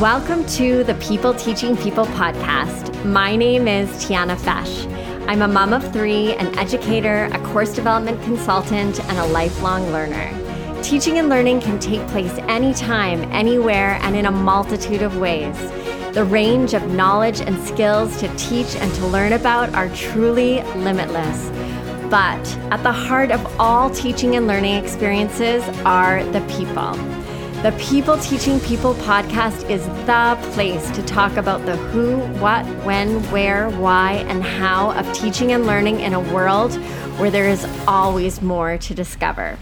Welcome to the People Teaching People podcast. My name is Tiana Fesh. I'm a mom of three, an educator, a course development consultant, and a lifelong learner. Teaching and learning can take place anytime, anywhere, and in a multitude of ways. The range of knowledge and skills to teach and to learn about are truly limitless. But at the heart of all teaching and learning experiences are the people. The People Teaching People podcast is the place to talk about the who, what, when, where, why, and how of teaching and learning in a world where there is always more to discover.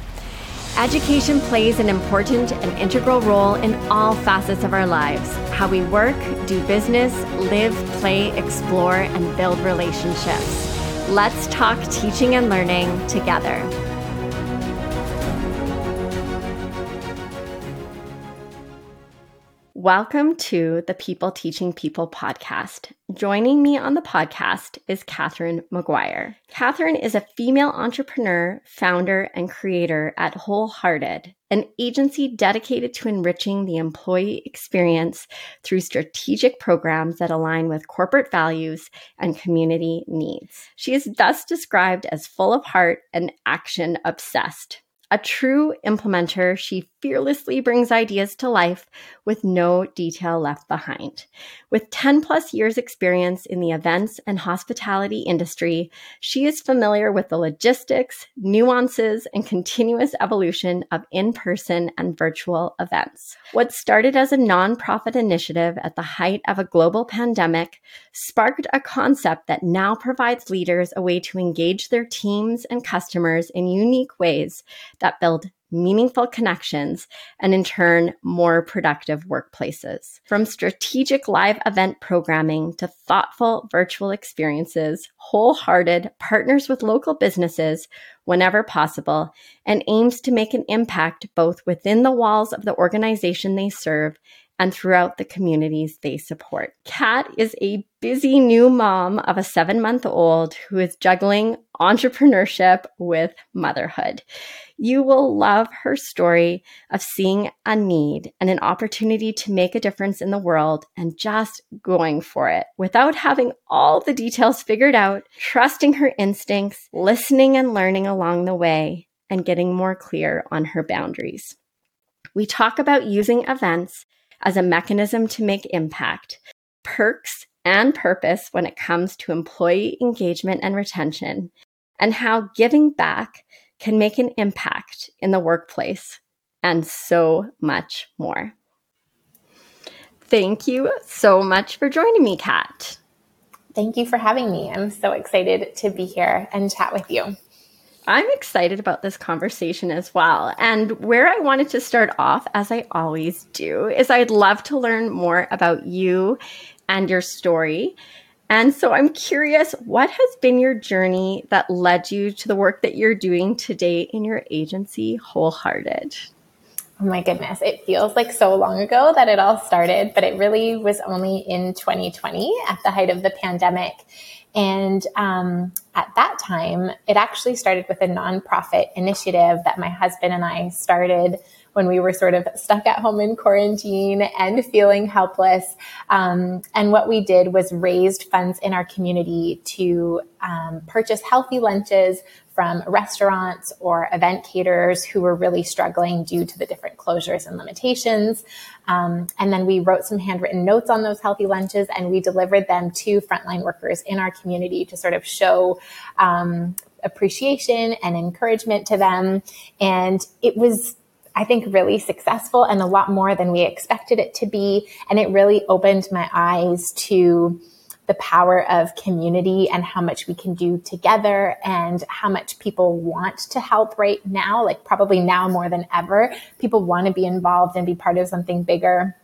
Education plays an important and integral role in all facets of our lives how we work, do business, live, play, explore, and build relationships. Let's talk teaching and learning together. Welcome to the People Teaching People podcast. Joining me on the podcast is Catherine McGuire. Catherine is a female entrepreneur, founder, and creator at Wholehearted, an agency dedicated to enriching the employee experience through strategic programs that align with corporate values and community needs. She is thus described as full of heart and action obsessed. A true implementer, she fearlessly brings ideas to life with no detail left behind. With 10 plus years experience in the events and hospitality industry, she is familiar with the logistics, nuances, and continuous evolution of in-person and virtual events. What started as a nonprofit initiative at the height of a global pandemic sparked a concept that now provides leaders a way to engage their teams and customers in unique ways that build meaningful connections, and in turn, more productive workplaces. From strategic live event programming to thoughtful virtual experiences, wholehearted partners with local businesses whenever possible and aims to make an impact both within the walls of the organization they serve and throughout the communities they support. Kat is a busy new mom of a seven month old who is juggling entrepreneurship with motherhood. You will love her story of seeing a need and an opportunity to make a difference in the world and just going for it without having all the details figured out, trusting her instincts, listening and learning along the way, and getting more clear on her boundaries. We talk about using events as a mechanism to make impact, perks and purpose when it comes to employee engagement and retention, and how giving back can make an impact in the workplace, and so much more. Thank you so much for joining me, Kat. Thank you for having me. I'm so excited to be here and chat with you. I'm excited about this conversation as well. And where I wanted to start off, as I always do, is I'd love to learn more about you and your story. And so I'm curious, what has been your journey that led you to the work that you're doing today in your agency, Wholehearted? Oh my goodness, it feels like so long ago that it all started, but it really was only in 2020 at the height of the pandemic. And um, at that time, it actually started with a nonprofit initiative that my husband and I started when we were sort of stuck at home in quarantine and feeling helpless. Um, and what we did was raised funds in our community to um, purchase healthy lunches from restaurants or event caterers who were really struggling due to the different closures and limitations. Um, and then we wrote some handwritten notes on those healthy lunches and we delivered them to frontline workers in our community to sort of show um, appreciation and encouragement to them. And it was I think really successful and a lot more than we expected it to be. And it really opened my eyes to the power of community and how much we can do together and how much people want to help right now, like probably now more than ever. People want to be involved and be part of something bigger.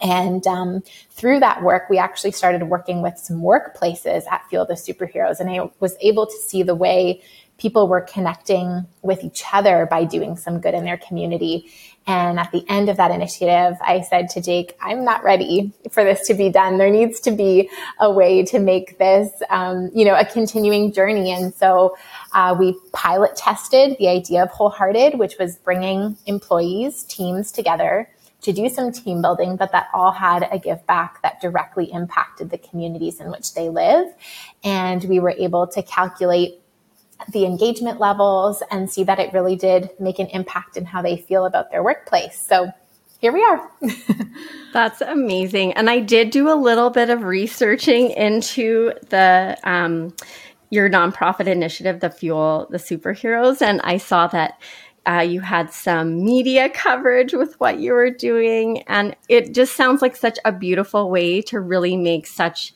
And um, through that work, we actually started working with some workplaces at Fuel the Superheroes. And I was able to see the way people were connecting with each other by doing some good in their community. And at the end of that initiative, I said to Jake, I'm not ready for this to be done. There needs to be a way to make this, um, you know, a continuing journey. And so uh, we pilot tested the idea of Wholehearted, which was bringing employees, teams together to do some team building, but that all had a give back that directly impacted the communities in which they live. And we were able to calculate the engagement levels and see that it really did make an impact in how they feel about their workplace. So here we are. That's amazing. And I did do a little bit of researching into the um, your nonprofit initiative, the Fuel the Superheroes, and I saw that uh, you had some media coverage with what you were doing, and it just sounds like such a beautiful way to really make such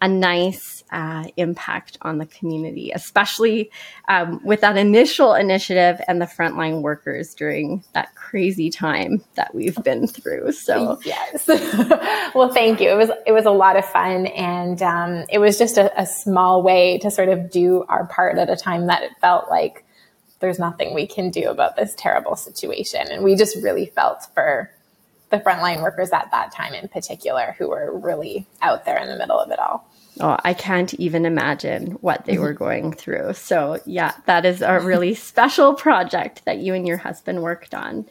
a nice uh, impact on the community, especially um, with that initial initiative and the frontline workers during that crazy time that we've been through. So yes, well, thank you. It was it was a lot of fun, and um, it was just a, a small way to sort of do our part at a time that it felt like there's nothing we can do about this terrible situation, and we just really felt for the frontline workers at that time in particular who were really out there in the middle of it all. Oh, I can't even imagine what they were going through. So, yeah, that is a really special project that you and your husband worked on.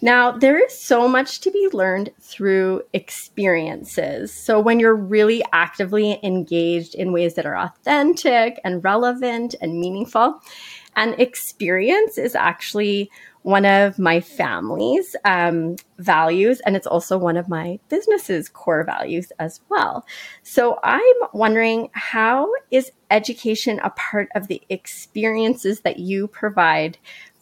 Now, there is so much to be learned through experiences. So, when you're really actively engaged in ways that are authentic and relevant and meaningful, and experience is actually one of my family's um, values, and it's also one of my business's core values as well. So I'm wondering how is education a part of the experiences that you provide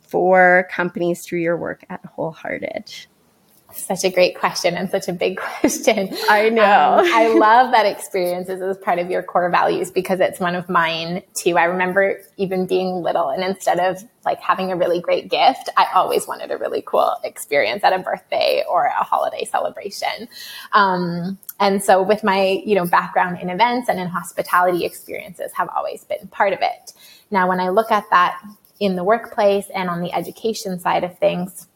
for companies through your work at Wholehearted? Such a great question and such a big question. I know. Um, I love that experiences as part of your core values because it's one of mine too. I remember even being little and instead of like having a really great gift, I always wanted a really cool experience at a birthday or a holiday celebration. Um, and so with my, you know, background in events and in hospitality experiences have always been part of it. Now, when I look at that in the workplace and on the education side of things,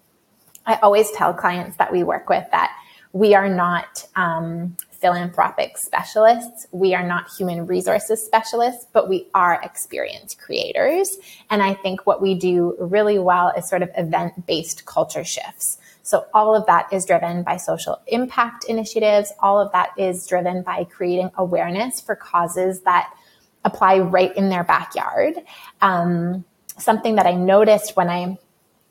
I always tell clients that we work with that we are not um, philanthropic specialists. We are not human resources specialists, but we are experience creators. And I think what we do really well is sort of event based culture shifts. So all of that is driven by social impact initiatives. All of that is driven by creating awareness for causes that apply right in their backyard. Um, something that I noticed when I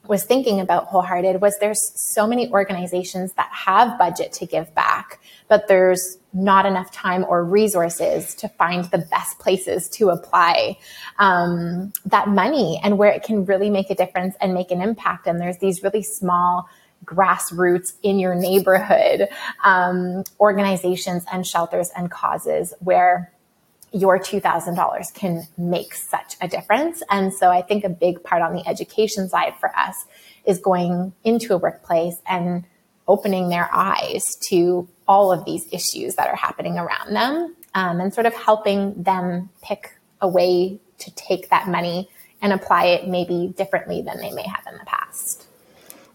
was thinking about wholehearted was there's so many organizations that have budget to give back but there's not enough time or resources to find the best places to apply um, that money and where it can really make a difference and make an impact. And there's these really small grassroots in your neighborhood um, organizations and shelters and causes where your $2,000 can make such a difference. And so I think a big part on the education side for us is going into a workplace and opening their eyes to all of these issues that are happening around them um, and sort of helping them pick a way to take that money and apply it maybe differently than they may have in the past.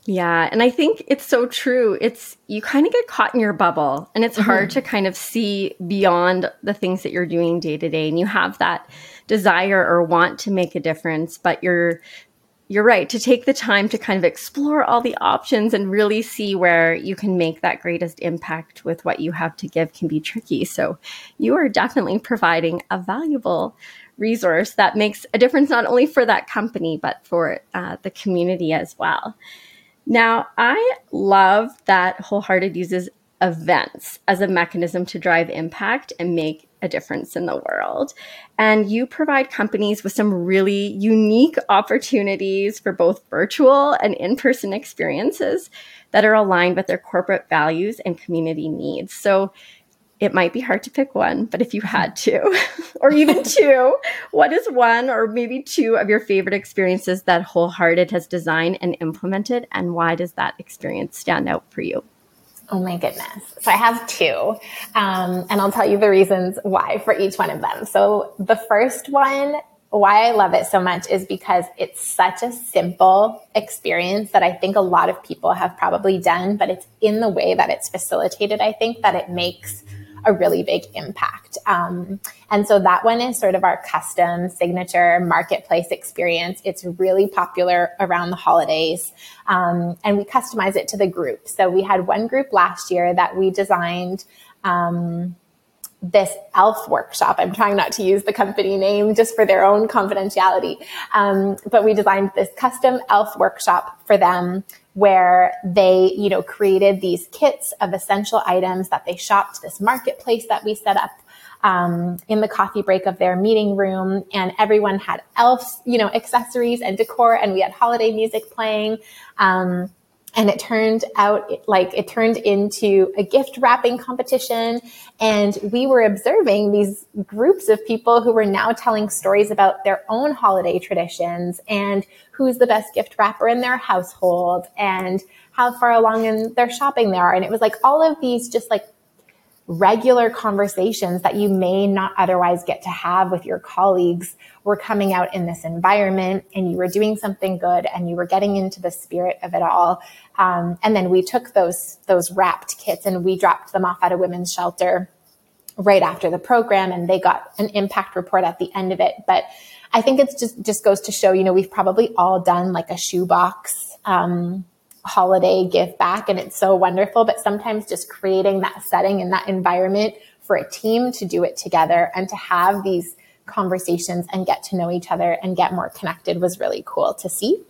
Yeah. And I think it's so true. It's you kind of get caught in your bubble and it's mm-hmm. hard to kind of see beyond the things that you're doing day to day. And you have that desire or want to make a difference, but you're you're right to take the time to kind of explore all the options and really see where you can make that greatest impact with what you have to give can be tricky. So you are definitely providing a valuable resource that makes a difference not only for that company but for uh, the community as well. Now, I love that Wholehearted uses events as a mechanism to drive impact and make a difference in the world. And you provide companies with some really unique opportunities for both virtual and in person experiences that are aligned with their corporate values and community needs. So it might be hard to pick one, but if you had to, or even two, what is one or maybe two of your favorite experiences that Wholehearted has designed and implemented, and why does that experience stand out for you? Oh my goodness. So I have two, um, and I'll tell you the reasons why for each one of them. So the first one, why I love it so much is because it's such a simple experience that I think a lot of people have probably done, but it's in the way that it's facilitated. I think that it makes a really big impact. Um, and so that one is sort of our custom signature marketplace experience. It's really popular around the holidays. Um, and we customize it to the group. So we had one group last year that we designed. Um, this elf workshop. I'm trying not to use the company name just for their own confidentiality. Um, but we designed this custom elf workshop for them where they, you know, created these kits of essential items that they shopped this marketplace that we set up um, in the coffee break of their meeting room and everyone had elf, you know, accessories and decor and we had holiday music playing. Um, and it turned out like it turned into a gift wrapping competition. And we were observing these groups of people who were now telling stories about their own holiday traditions and who's the best gift wrapper in their household and how far along in their shopping they are. And it was like all of these just like regular conversations that you may not otherwise get to have with your colleagues were coming out in this environment and you were doing something good and you were getting into the spirit of it all. Um, and then we took those, those wrapped kits and we dropped them off at a women's shelter right after the program and they got an impact report at the end of it. But I think it's just, just goes to show, you know, we've probably all done like a shoebox, um, holiday give back and it's so wonderful. But sometimes just creating that setting and that environment for a team to do it together and to have these conversations and get to know each other and get more connected was really cool to see.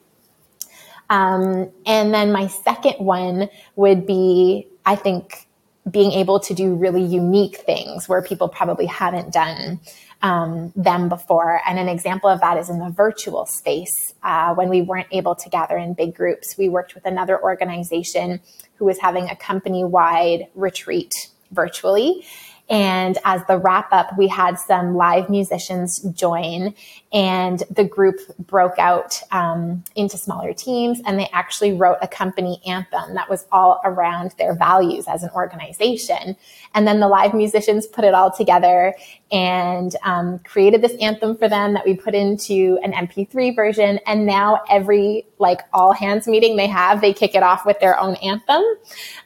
Um, and then my second one would be, I think, being able to do really unique things where people probably haven't done um, them before. And an example of that is in the virtual space. Uh, when we weren't able to gather in big groups, we worked with another organization who was having a company wide retreat virtually. And as the wrap up, we had some live musicians join and the group broke out um, into smaller teams and they actually wrote a company anthem that was all around their values as an organization. And then the live musicians put it all together and um, created this anthem for them that we put into an MP3 version. And now every like all hands meeting they have, they kick it off with their own anthem,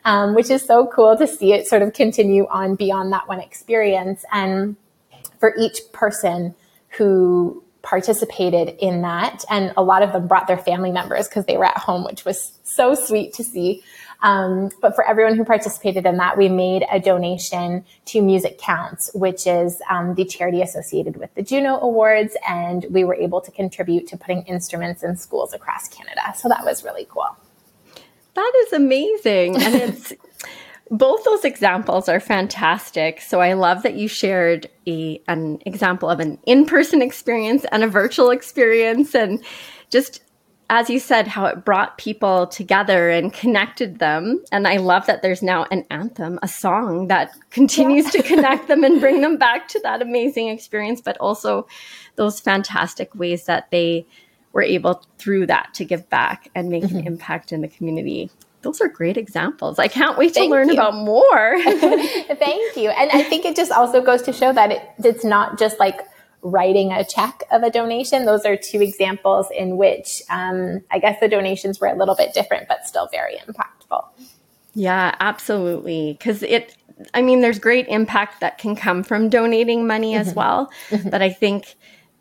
um, which is so cool to see it sort of continue on beyond that one experience. And for each person who participated in that. And a lot of them brought their family members because they were at home, which was so sweet to see. Um, but for everyone who participated in that, we made a donation to MusiCounts, which is um, the charity associated with the Juno Awards. And we were able to contribute to putting instruments in schools across Canada. So that was really cool. That is amazing. And it's both those examples are fantastic. So I love that you shared a an example of an in-person experience and a virtual experience and just as you said how it brought people together and connected them and I love that there's now an anthem, a song that continues yeah. to connect them and bring them back to that amazing experience but also those fantastic ways that they were able through that to give back and make mm-hmm. an impact in the community those are great examples. I can't wait to learn you. about more. Thank you. And I think it just also goes to show that it, it's not just like writing a check of a donation. Those are two examples in which um, I guess the donations were a little bit different, but still very impactful. Yeah, absolutely. Because it, I mean, there's great impact that can come from donating money mm-hmm. as well. Mm-hmm. But I think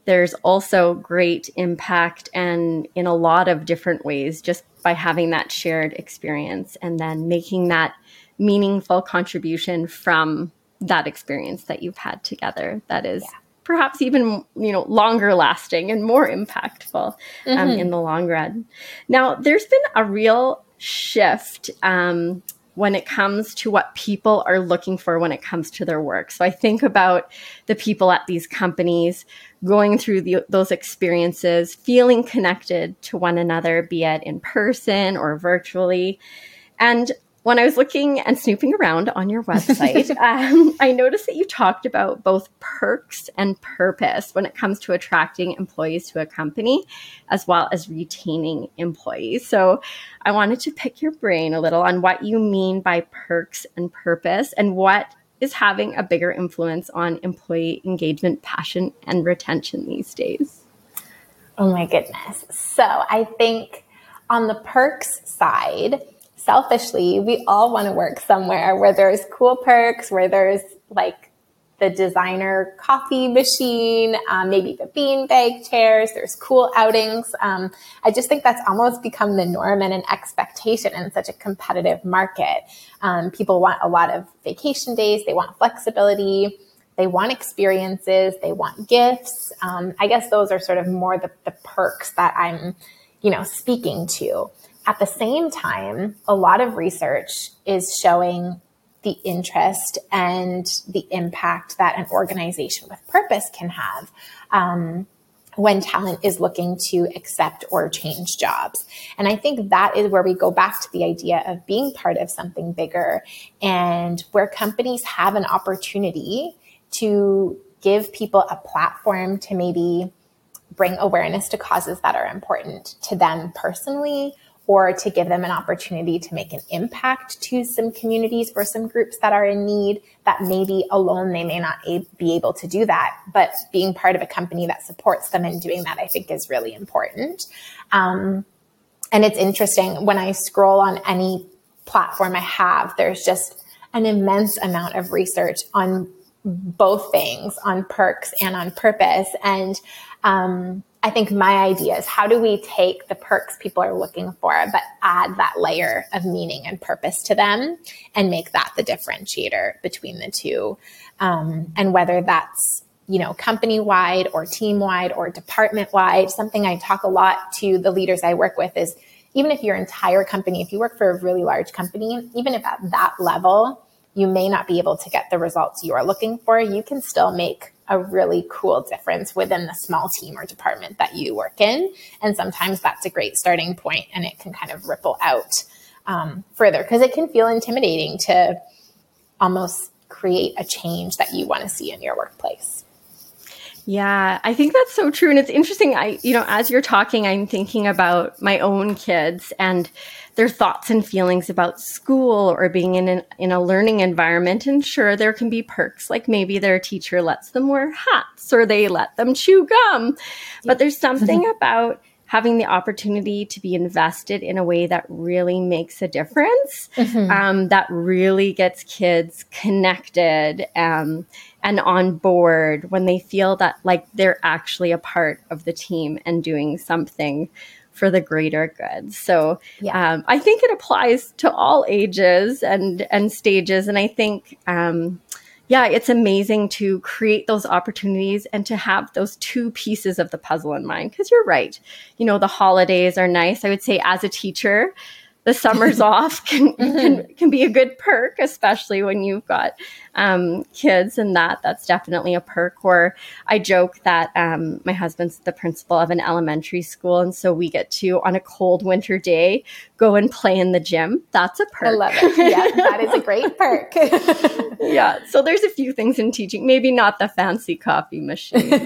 there's also great impact and in a lot of different ways just by having that shared experience and then making that meaningful contribution from that experience that you've had together that is yeah. perhaps even you know longer lasting and more impactful um, mm-hmm. in the long run now there's been a real shift um, when it comes to what people are looking for when it comes to their work. So I think about the people at these companies going through the, those experiences, feeling connected to one another, be it in person or virtually. And when I was looking and snooping around on your website, um, I noticed that you talked about both perks and purpose when it comes to attracting employees to a company, as well as retaining employees. So I wanted to pick your brain a little on what you mean by perks and purpose and what is having a bigger influence on employee engagement, passion, and retention these days. Oh my goodness. So I think on the perks side, selfishly, we all want to work somewhere where there's cool perks, where there's like the designer coffee machine, um, maybe the beanbag chairs. There's cool outings. Um, I just think that's almost become the norm and an expectation in such a competitive market. Um, people want a lot of vacation days. They want flexibility. They want experiences. They want gifts. Um, I guess those are sort of more the, the perks that I'm, you know, speaking to. At the same time, a lot of research is showing the interest and the impact that an organization with purpose can have um, when talent is looking to accept or change jobs. And I think that is where we go back to the idea of being part of something bigger and where companies have an opportunity to give people a platform to maybe bring awareness to causes that are important to them personally or to give them an opportunity to make an impact to some communities or some groups that are in need that maybe alone they may not a- be able to do that. But being part of a company that supports them in doing that, I think is really important. Um, and it's interesting when I scroll on any platform I have, there's just an immense amount of research on both things, on perks and on purpose. And um, I think my idea is how do we take the perks people are looking for, but add that layer of meaning and purpose to them and make that the differentiator between the two. Um, and whether that's, you know, company wide or team wide or department wide, something I talk a lot to the leaders I work with is even if your entire company, if you work for a really large company, even if at that level, you may not be able to get the results you are looking for, you can still make a really cool difference within the small team or department that you work in. And sometimes that's a great starting point and it can kind of ripple out um, further because it can feel intimidating to almost create a change that you want to see in your workplace. Yeah, I think that's so true. And it's interesting. I, you know, as you're talking, I'm thinking about my own kids and their thoughts and feelings about school or being in an, in a learning environment. And sure, there can be perks, like maybe their teacher lets them wear hats or they let them chew gum. But there's something about having the opportunity to be invested in a way that really makes a difference, mm-hmm. um, that really gets kids connected um, and on board when they feel that like they're actually a part of the team and doing something for the greater good. So yeah. um, I think it applies to all ages and and stages, and I think. Um, yeah, it's amazing to create those opportunities and to have those two pieces of the puzzle in mind. Because you're right. You know, the holidays are nice. I would say, as a teacher, the summers off can, mm-hmm. can, can be a good perk, especially when you've got um, kids and that. That's definitely a perk. Or I joke that um, my husband's the principal of an elementary school, and so we get to on a cold winter day go and play in the gym. That's a perk. I love it. Yeah, that is a great perk. yeah. So there's a few things in teaching. Maybe not the fancy coffee machines or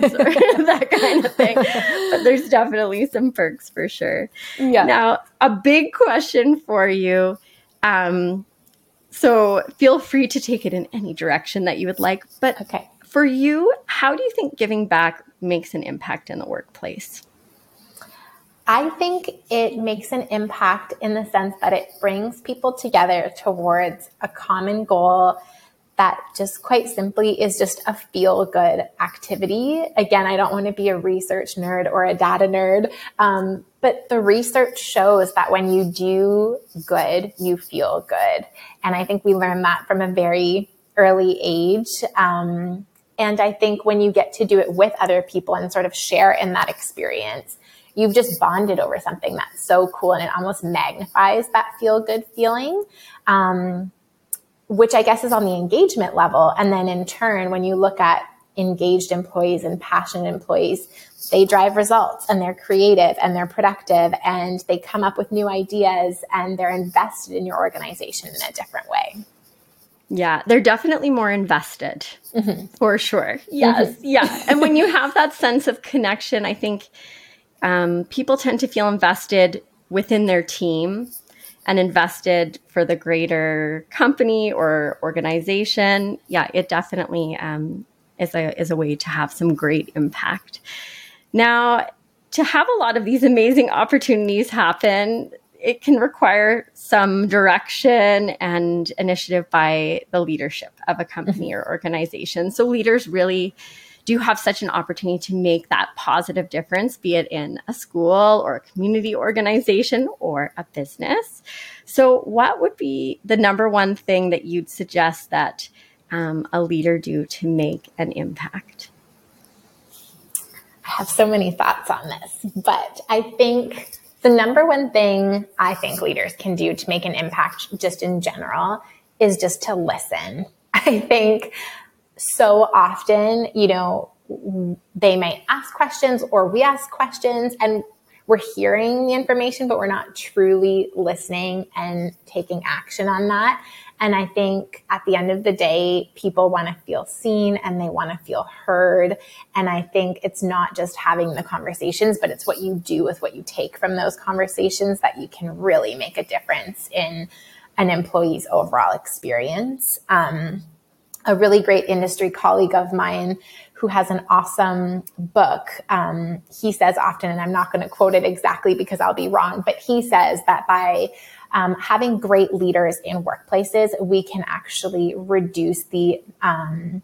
that kind of thing, but there's definitely some perks for sure. Yeah. Now, a big question for you. Um, so feel free to take it in any direction that you would like. But okay. for you, how do you think giving back makes an impact in the workplace? I think it makes an impact in the sense that it brings people together towards a common goal that just quite simply is just a feel good activity. Again, I don't want to be a research nerd or a data nerd, um, but the research shows that when you do good, you feel good. And I think we learn that from a very early age. Um, and I think when you get to do it with other people and sort of share in that experience, you've just bonded over something that's so cool and it almost magnifies that feel good feeling. Um, which I guess is on the engagement level. And then in turn, when you look at engaged employees and passionate employees, they drive results and they're creative and they're productive and they come up with new ideas and they're invested in your organization in a different way. Yeah, they're definitely more invested mm-hmm. for sure. Yes. Mm-hmm. Yeah. and when you have that sense of connection, I think um, people tend to feel invested within their team and invested for the greater company or organization, yeah, it definitely um, is a is a way to have some great impact. Now, to have a lot of these amazing opportunities happen, it can require some direction and initiative by the leadership of a company mm-hmm. or organization. So leaders really do have such an opportunity to make that positive difference, be it in a school or a community organization or a business. So, what would be the number one thing that you'd suggest that um, a leader do to make an impact? I have so many thoughts on this, but I think the number one thing I think leaders can do to make an impact just in general is just to listen. I think so often, you know, they might ask questions or we ask questions and we're hearing the information, but we're not truly listening and taking action on that. And I think at the end of the day, people want to feel seen and they want to feel heard. And I think it's not just having the conversations, but it's what you do with what you take from those conversations that you can really make a difference in an employee's overall experience. Um, a really great industry colleague of mine who has an awesome book. Um, he says often, and I'm not going to quote it exactly because I'll be wrong, but he says that by um, having great leaders in workplaces, we can actually reduce the um,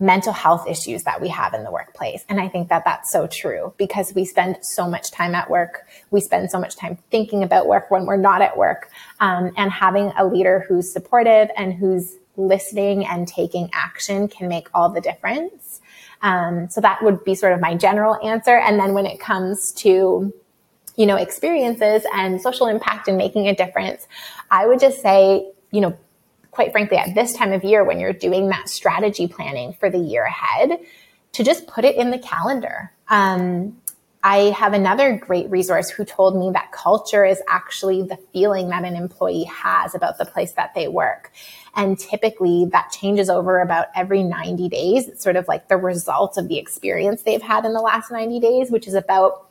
mental health issues that we have in the workplace. And I think that that's so true because we spend so much time at work. We spend so much time thinking about work when we're not at work. Um, and having a leader who's supportive and who's listening and taking action can make all the difference. Um, so that would be sort of my general answer. And then when it comes to, you know, experiences and social impact and making a difference, I would just say, you know, quite frankly, at this time of year when you're doing that strategy planning for the year ahead, to just put it in the calendar. Um, I have another great resource who told me that culture is actually the feeling that an employee has about the place that they work. And typically that changes over about every 90 days. It's sort of like the result of the experience they've had in the last 90 days, which is about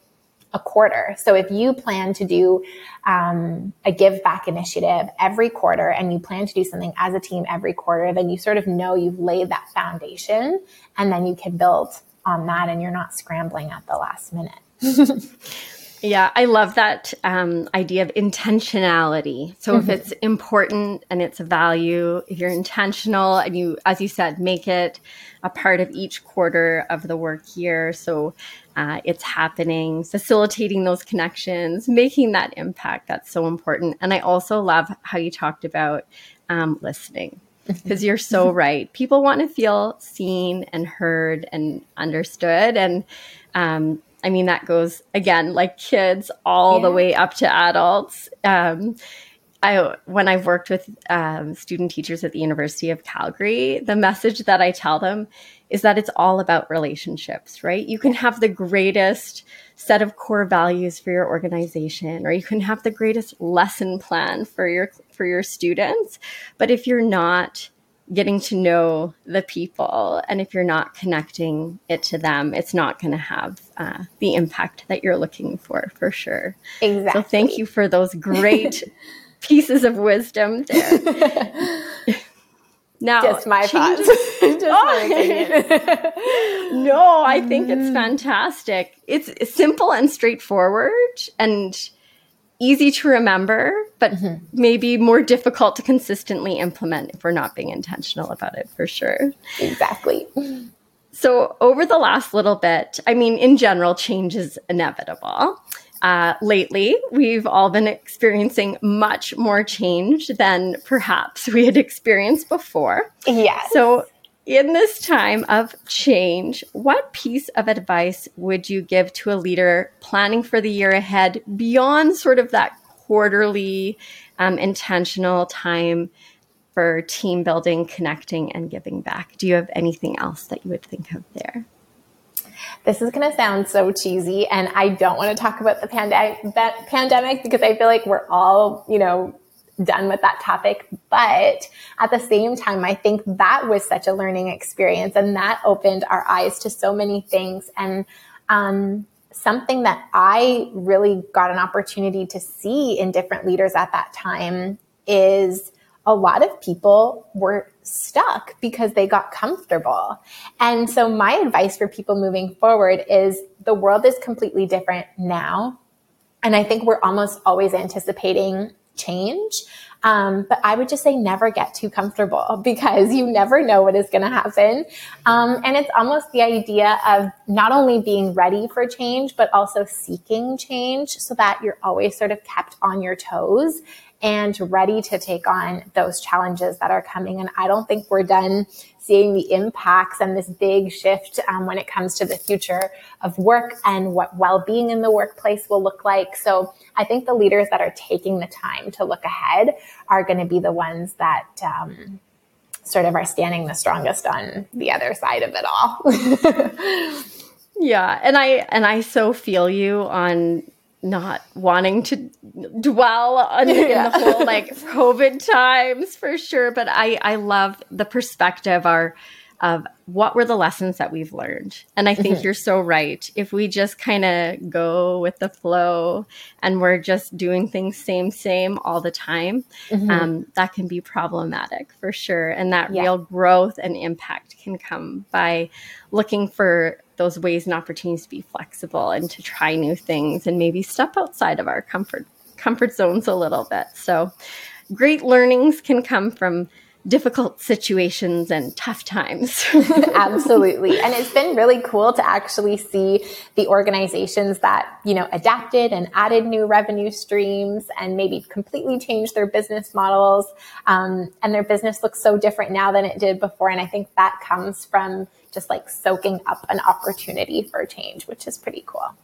a quarter. So if you plan to do um, a give back initiative every quarter and you plan to do something as a team every quarter, then you sort of know you've laid that foundation and then you can build on that and you're not scrambling at the last minute. Yeah, I love that um, idea of intentionality. So mm-hmm. if it's important and it's a value, if you're intentional and you, as you said, make it a part of each quarter of the work year. So uh, it's happening, facilitating those connections, making that impact. That's so important. And I also love how you talked about um, listening because you're so right. People want to feel seen and heard and understood. And um, I mean, that goes again, like kids all yeah. the way up to adults. Um, I, when I've worked with um, student teachers at the University of Calgary, the message that I tell them is that it's all about relationships, right? You can have the greatest set of core values for your organization, or you can have the greatest lesson plan for your for your students, but if you're not getting to know the people. And if you're not connecting it to them, it's not going to have uh, the impact that you're looking for, for sure. Exactly. So thank you for those great pieces of wisdom there. now, just my thoughts. just oh. my no, I think it's fantastic. It's simple and straightforward and easy to remember, but mm-hmm. maybe more difficult to consistently implement if we're not being intentional about it for sure. Exactly. So, over the last little bit, I mean, in general, change is inevitable. Uh, lately, we've all been experiencing much more change than perhaps we had experienced before. Yes. So, in this time of change, what piece of advice would you give to a leader planning for the year ahead beyond sort of that quarterly um, intentional time for team building, connecting, and giving back? Do you have anything else that you would think of there? This is going to sound so cheesy, and I don't want to talk about the pandemic, pandemic because I feel like we're all, you know, done with that topic. But at the same time, I think that was such a learning experience and that opened our eyes to so many things. And, um, something that I really got an opportunity to see in different leaders at that time is a lot of people were stuck because they got comfortable. And so my advice for people moving forward is the world is completely different now and I think we're almost always anticipating change. Um, but I would just say never get too comfortable because you never know what is going to happen. Um, and it's almost the idea of not only being ready for change, but also seeking change so that you're always sort of kept on your toes and ready to take on those challenges that are coming. And I don't think we're done seeing the impacts and this big shift um, when it comes to the future of work and what well-being in the workplace will look like. So I think the leaders that are taking the time to look ahead are going to be the ones that um, sort of are standing the strongest on the other side of it all. yeah, and I and I so feel you on not wanting to dwell on yeah. the whole like COVID times for sure. But I I love the perspective our of what were the lessons that we've learned. And I think mm-hmm. you're so right. If we just kind of go with the flow and we're just doing things same, same all the time, mm-hmm. um, that can be problematic for sure. And that yeah. real growth and impact can come by looking for those ways and opportunities to be flexible and to try new things and maybe step outside of our comfort comfort zones a little bit. So great learnings can come from difficult situations and tough times. Absolutely. And it's been really cool to actually see the organizations that, you know, adapted and added new revenue streams and maybe completely changed their business models. Um, and their business looks so different now than it did before. And I think that comes from just like soaking up an opportunity for change, which is pretty cool.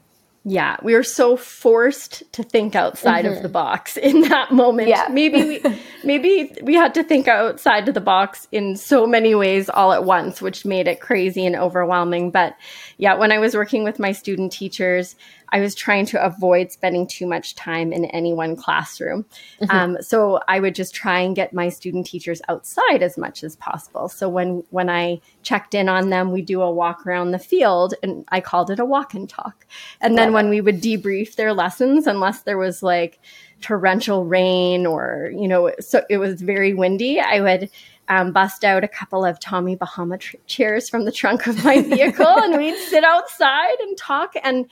Yeah, we were so forced to think outside mm-hmm. of the box in that moment. Yeah. maybe we maybe we had to think outside of the box in so many ways all at once, which made it crazy and overwhelming. But yeah, when I was working with my student teachers, I was trying to avoid spending too much time in any one classroom. Mm-hmm. Um, so I would just try and get my student teachers outside as much as possible. So when when I checked in on them, we do a walk around the field, and I called it a walk and talk. And then when we would debrief their lessons, unless there was like torrential rain or you know, so it was very windy, I would um, bust out a couple of Tommy Bahama tr- chairs from the trunk of my vehicle and we'd sit outside and talk. And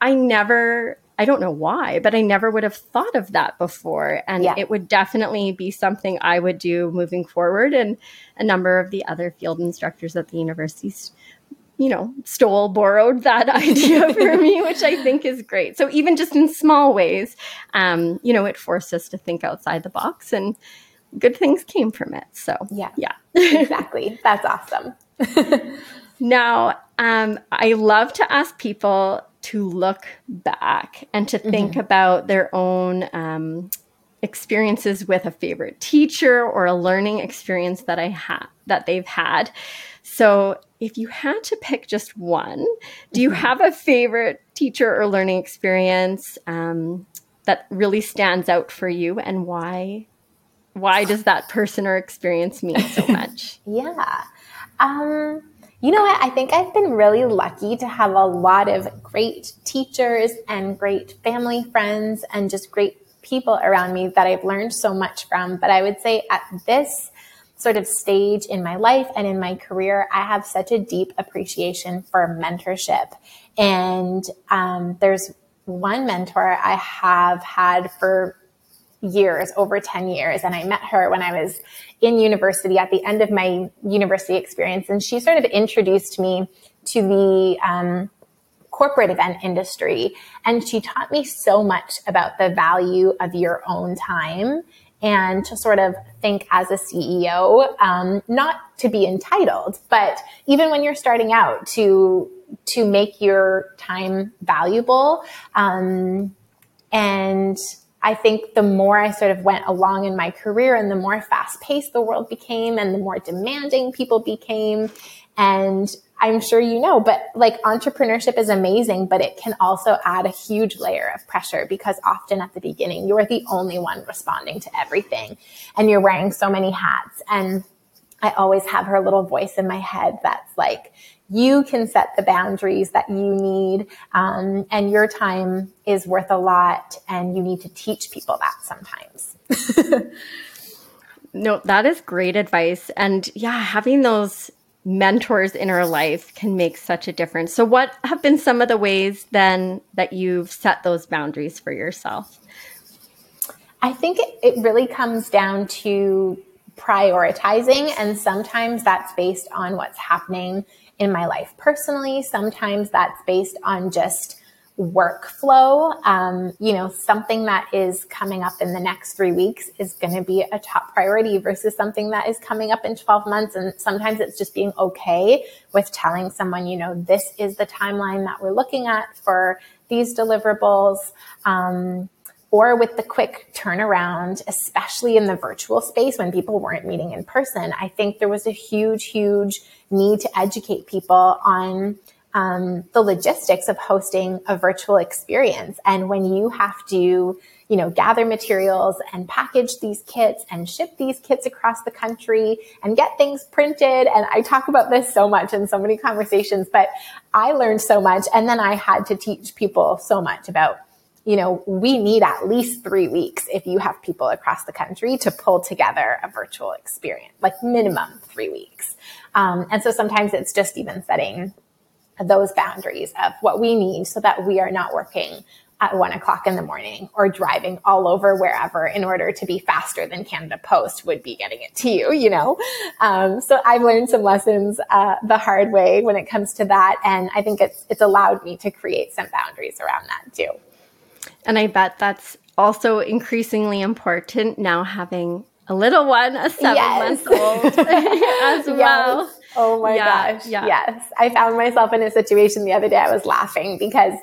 I never, I don't know why, but I never would have thought of that before. And yeah. it would definitely be something I would do moving forward. And a number of the other field instructors at the universities, you know, stole, borrowed that idea for me, which I think is great. So even just in small ways, um, you know, it forced us to think outside the box and good things came from it. So yeah, yeah, exactly. That's awesome. now, um, I love to ask people to look back and to think mm-hmm. about their own um, experiences with a favorite teacher or a learning experience that I had that they've had. So, if you had to pick just one, do you mm-hmm. have a favorite teacher or learning experience um, that really stands out for you, and why? Why does that person or experience mean so much? yeah. Um, you know what? I think I've been really lucky to have a lot of great teachers and great family friends and just great people around me that I've learned so much from. But I would say at this sort of stage in my life and in my career, I have such a deep appreciation for mentorship. And um, there's one mentor I have had for years, over 10 years. And I met her when I was in university at the end of my university experience. And she sort of introduced me to the, um, corporate event industry. And she taught me so much about the value of your own time and to sort of think as a CEO, um, not to be entitled, but even when you're starting out to, to make your time valuable. Um, and I think the more I sort of went along in my career and the more fast paced the world became and the more demanding people became. And I'm sure you know, but like entrepreneurship is amazing, but it can also add a huge layer of pressure because often at the beginning, you're the only one responding to everything and you're wearing so many hats. And I always have her little voice in my head that's like, you can set the boundaries that you need um, and your time is worth a lot and you need to teach people that sometimes no that is great advice and yeah having those mentors in our life can make such a difference. So, what have been some of the ways then that you've set those boundaries for yourself? I think it, it really comes down to prioritizing, and sometimes that's based on what's happening in my life personally. Sometimes that's based on just workflow. Um, you know, something that is coming up in the next three weeks is going to be a top priority versus something that is coming up in 12 months. And sometimes it's just being okay with telling someone, you know, this is the timeline that we're looking at for these deliverables. Um, or with the quick turnaround, especially in the virtual space when people weren't meeting in person, I think there was a huge, huge need to educate people on um, the logistics of hosting a virtual experience. And when you have to, you know, gather materials and package these kits and ship these kits across the country and get things printed. And I talk about this so much in so many conversations, but I learned so much. And then I had to teach people so much about you know, we need at least three weeks if you have people across the country to pull together a virtual experience, like minimum three weeks. Um, and so sometimes it's just even setting those boundaries of what we need so that we are not working at one o'clock in the morning or driving all over wherever in order to be faster than Canada Post would be getting it to you, you know? Um, so I've learned some lessons, uh, the hard way when it comes to that. And I think it's, it's allowed me to create some boundaries around that too. And I bet that's also increasingly important now having a little one, a seven yes. month old as well. Yes. Oh my yeah, gosh. Yeah. Yes. I found myself in a situation the other day. I was laughing because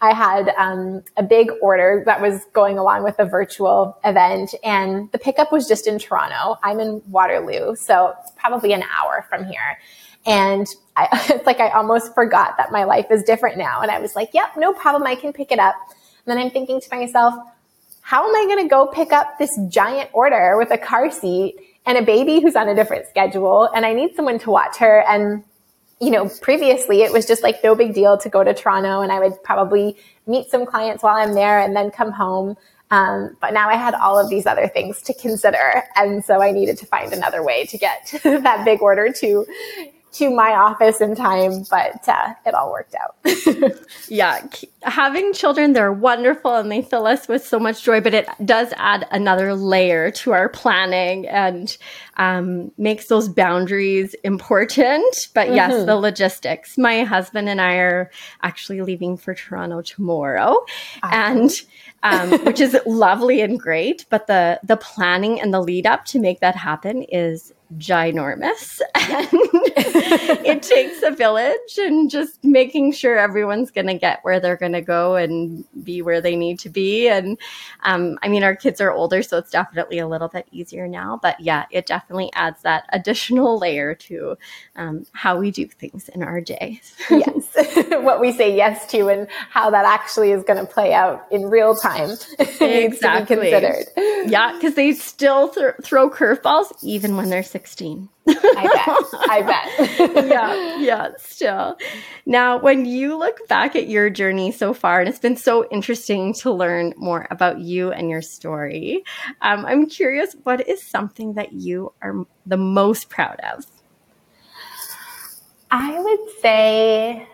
I had um, a big order that was going along with a virtual event, and the pickup was just in Toronto. I'm in Waterloo, so it's probably an hour from here. And I, it's like I almost forgot that my life is different now. And I was like, yep, no problem. I can pick it up. Then I'm thinking to myself, how am I going to go pick up this giant order with a car seat and a baby who's on a different schedule and I need someone to watch her and you know, previously it was just like no big deal to go to Toronto and I would probably meet some clients while I'm there and then come home. Um, but now I had all of these other things to consider. And so I needed to find another way to get that big order to to my office in time, but uh, it all worked out. yeah, having children, they're wonderful and they fill us with so much joy, but it does add another layer to our planning and um, makes those boundaries important. But yes, mm-hmm. the logistics. My husband and I are actually leaving for Toronto tomorrow, and um, which is lovely and great. But the the planning and the lead up to make that happen is ginormous. And it takes a village and just making sure everyone's going to get where they're going to go and be where they need to be. And um, i mean our kids are older so it's definitely a little bit easier now. But yeah it definitely adds that additional layer to um, how we do things in our day. Yes. What we say yes to and how that actually is going to play out in real time. Exactly. considered. Yeah because they still th- throw curveballs even when they're 16. I bet. I bet. yeah, yeah, still. Now, when you look back at your journey so far, and it's been so interesting to learn more about you and your story, um, I'm curious what is something that you are the most proud of? I would say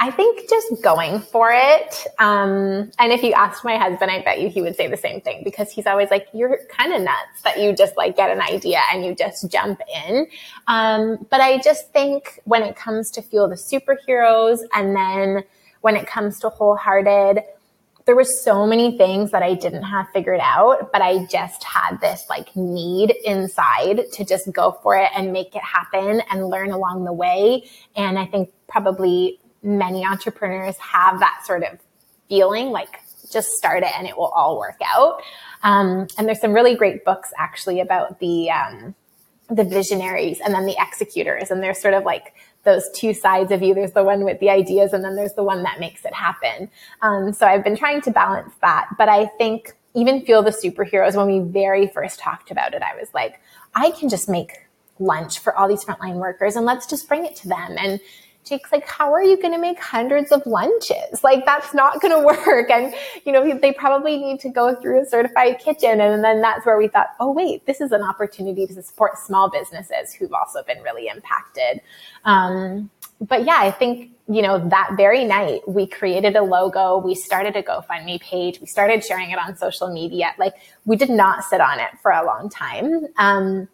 I think just going for it. Um, and if you asked my husband, I bet you he would say the same thing because he's always like, you're kind of nuts that you just like get an idea and you just jump in. Um, but I just think when it comes to Fuel the Superheroes and then when it comes to Wholehearted, there were so many things that I didn't have figured out, but I just had this like need inside to just go for it and make it happen and learn along the way. And I think probably many entrepreneurs have that sort of feeling like just start it and it will all work out. Um, and there's some really great books actually about the, um, the visionaries and then the executors. And there's sort of like those two sides of you. There's the one with the ideas and then there's the one that makes it happen. Um, so I've been trying to balance that. But I think even Fuel the Superheroes, when we very first talked about it, I was like, I can just make lunch for all these frontline workers and let's just bring it to them. And Jake's like, how are you going to make hundreds of lunches? Like, that's not going to work. And, you know, they probably need to go through a certified kitchen. And then that's where we thought, oh, wait, this is an opportunity to support small businesses who've also been really impacted. Um, but yeah, I think, you know, that very night we created a logo, we started a GoFundMe page, we started sharing it on social media. Like we did not sit on it for a long time. Um,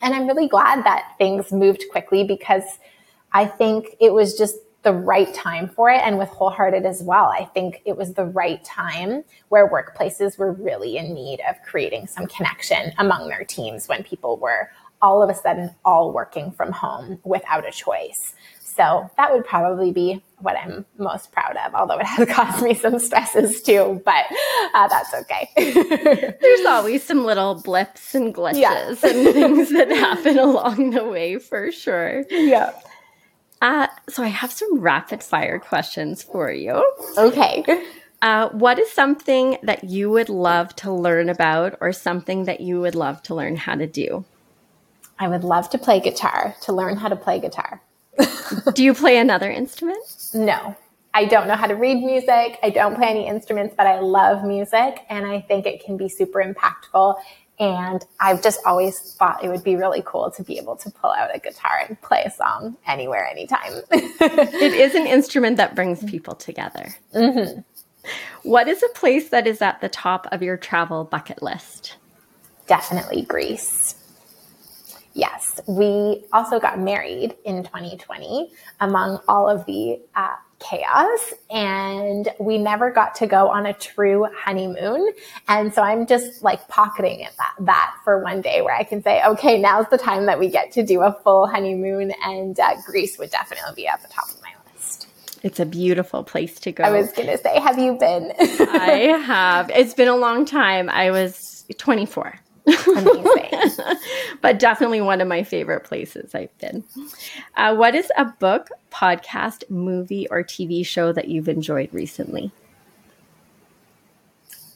and I'm really glad that things moved quickly because I think it was just the right time for it and with wholehearted as well. I think it was the right time where workplaces were really in need of creating some connection among their teams when people were all of a sudden all working from home without a choice. So that would probably be what I'm most proud of, although it has caused me some stresses too, but uh, that's okay. There's always some little blips and glitches yeah. and things that happen along the way for sure. Yeah. Uh, so I have some rapid fire questions for you. Okay. Uh, what is something that you would love to learn about or something that you would love to learn how to do? I would love to play guitar, to learn how to play guitar. do you play another instrument? No. I don't know how to read music. I don't play any instruments, but I love music and I think it can be super impactful. And I've just always thought it would be really cool to be able to pull out a guitar and play a song anywhere, anytime. it is an instrument that brings people together. Mm-hmm. What is a place that is at the top of your travel bucket list? Definitely Greece. Yes, we also got married in 2020 among all of the uh, chaos, and we never got to go on a true honeymoon. And so I'm just like pocketing it that, that for one day where I can say, okay, now's the time that we get to do a full honeymoon, and uh, Greece would definitely be at the top of my list. It's a beautiful place to go. I was going to say, have you been? I have. It's been a long time. I was 24. Amazing. but definitely one of my favorite places I've been. Uh, what is a book, podcast, movie, or TV show that you've enjoyed recently?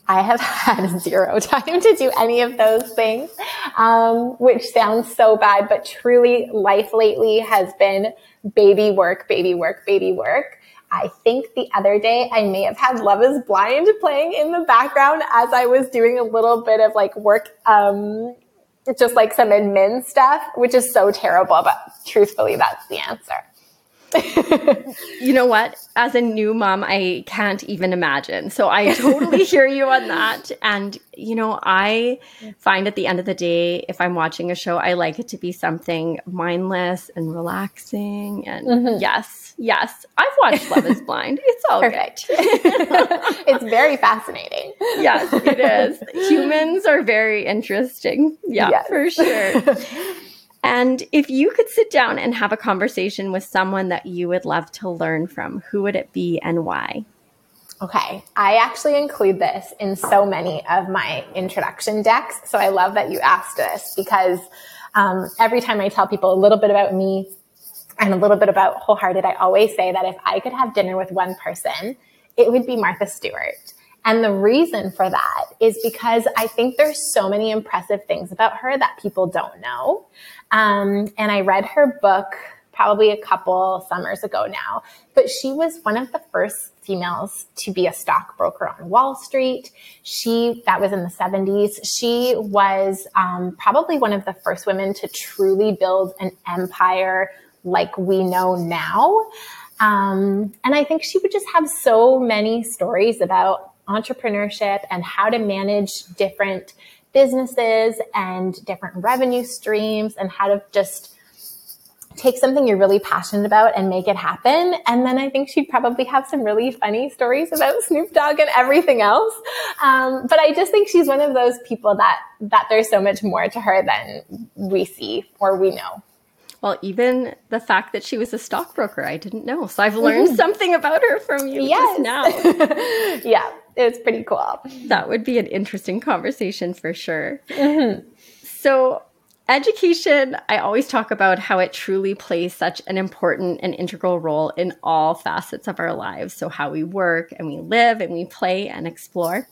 I have had zero time to do any of those things, um, which sounds so bad, but truly life lately has been baby work, baby work, baby work. I think the other day I may have had Love is Blind playing in the background as I was doing a little bit of like work, um, just like some admin stuff, which is so terrible, but truthfully, that's the answer. you know what? As a new mom, I can't even imagine. So I totally hear you on that. And, you know, I find at the end of the day, if I'm watching a show, I like it to be something mindless and relaxing. And mm-hmm. yes, yes, I've watched Love is Blind. It's all Perfect. it's very fascinating. Yes, it is. Humans are very interesting. Yeah, yes. for sure. And if you could sit down and have a conversation with someone that you would love to learn from, who would it be and why? Okay, I actually include this in so many of my introduction decks. So I love that you asked this because um, every time I tell people a little bit about me and a little bit about Wholehearted, I always say that if I could have dinner with one person, it would be Martha Stewart. And the reason for that is because I think there's so many impressive things about her that people don't know. Um, and I read her book probably a couple summers ago now, but she was one of the first females to be a stockbroker on Wall Street. She, that was in the 70s. She was um, probably one of the first women to truly build an empire like we know now. Um, and I think she would just have so many stories about entrepreneurship and how to manage different businesses and different revenue streams and how to just take something you're really passionate about and make it happen. And then I think she'd probably have some really funny stories about Snoop Dogg and everything else. Um, but I just think she's one of those people that that there's so much more to her than we see or we know. Well, even the fact that she was a stockbroker, I didn't know. So I've learned mm-hmm. something about her from you yes. just now. yeah it's pretty cool. That would be an interesting conversation for sure. Mm-hmm. So, education, I always talk about how it truly plays such an important and integral role in all facets of our lives. So, how we work and we live and we play and explore.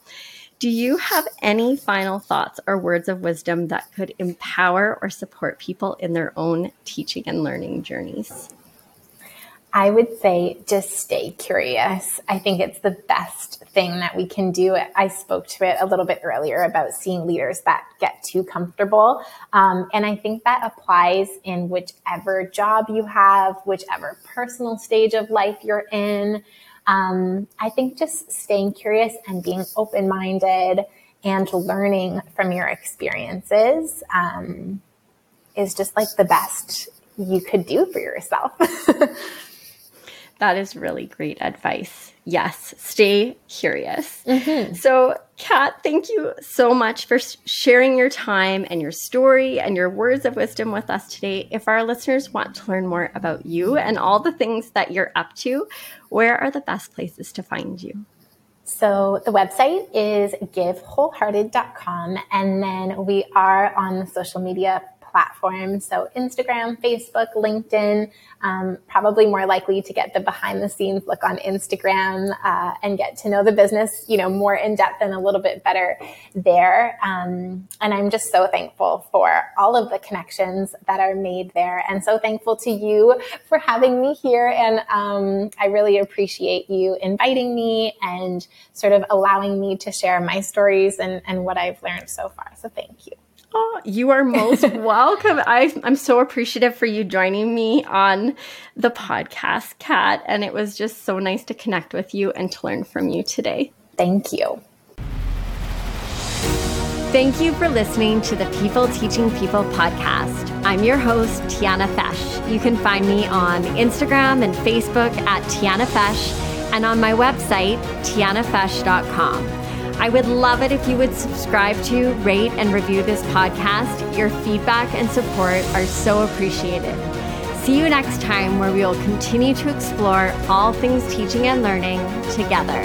Do you have any final thoughts or words of wisdom that could empower or support people in their own teaching and learning journeys? I would say just stay curious. I think it's the best thing that we can do. I spoke to it a little bit earlier about seeing leaders that get too comfortable. Um, and I think that applies in whichever job you have, whichever personal stage of life you're in. Um, I think just staying curious and being open minded and learning from your experiences um, is just like the best you could do for yourself. That is really great advice. Yes, stay curious. Mm-hmm. So, Kat, thank you so much for sharing your time and your story and your words of wisdom with us today. If our listeners want to learn more about you and all the things that you're up to, where are the best places to find you? So the website is givewholehearted.com and then we are on the social media platforms. So Instagram, Facebook, LinkedIn, um, probably more likely to get the behind the scenes look on Instagram uh, and get to know the business, you know, more in depth and a little bit better there. Um, and I'm just so thankful for all of the connections that are made there, and so thankful to you for having me here. And um, I really appreciate you inviting me and sort of allowing me to share my stories and, and what I've learned so far. So thank you. Oh, you are most welcome. I, I'm so appreciative for you joining me on the podcast, Kat. And it was just so nice to connect with you and to learn from you today. Thank you. Thank you for listening to the People Teaching People podcast. I'm your host, Tiana Fesh. You can find me on Instagram and Facebook at Tiana Fesh and on my website, tianafesh.com. I would love it if you would subscribe to, rate, and review this podcast. Your feedback and support are so appreciated. See you next time, where we will continue to explore all things teaching and learning together.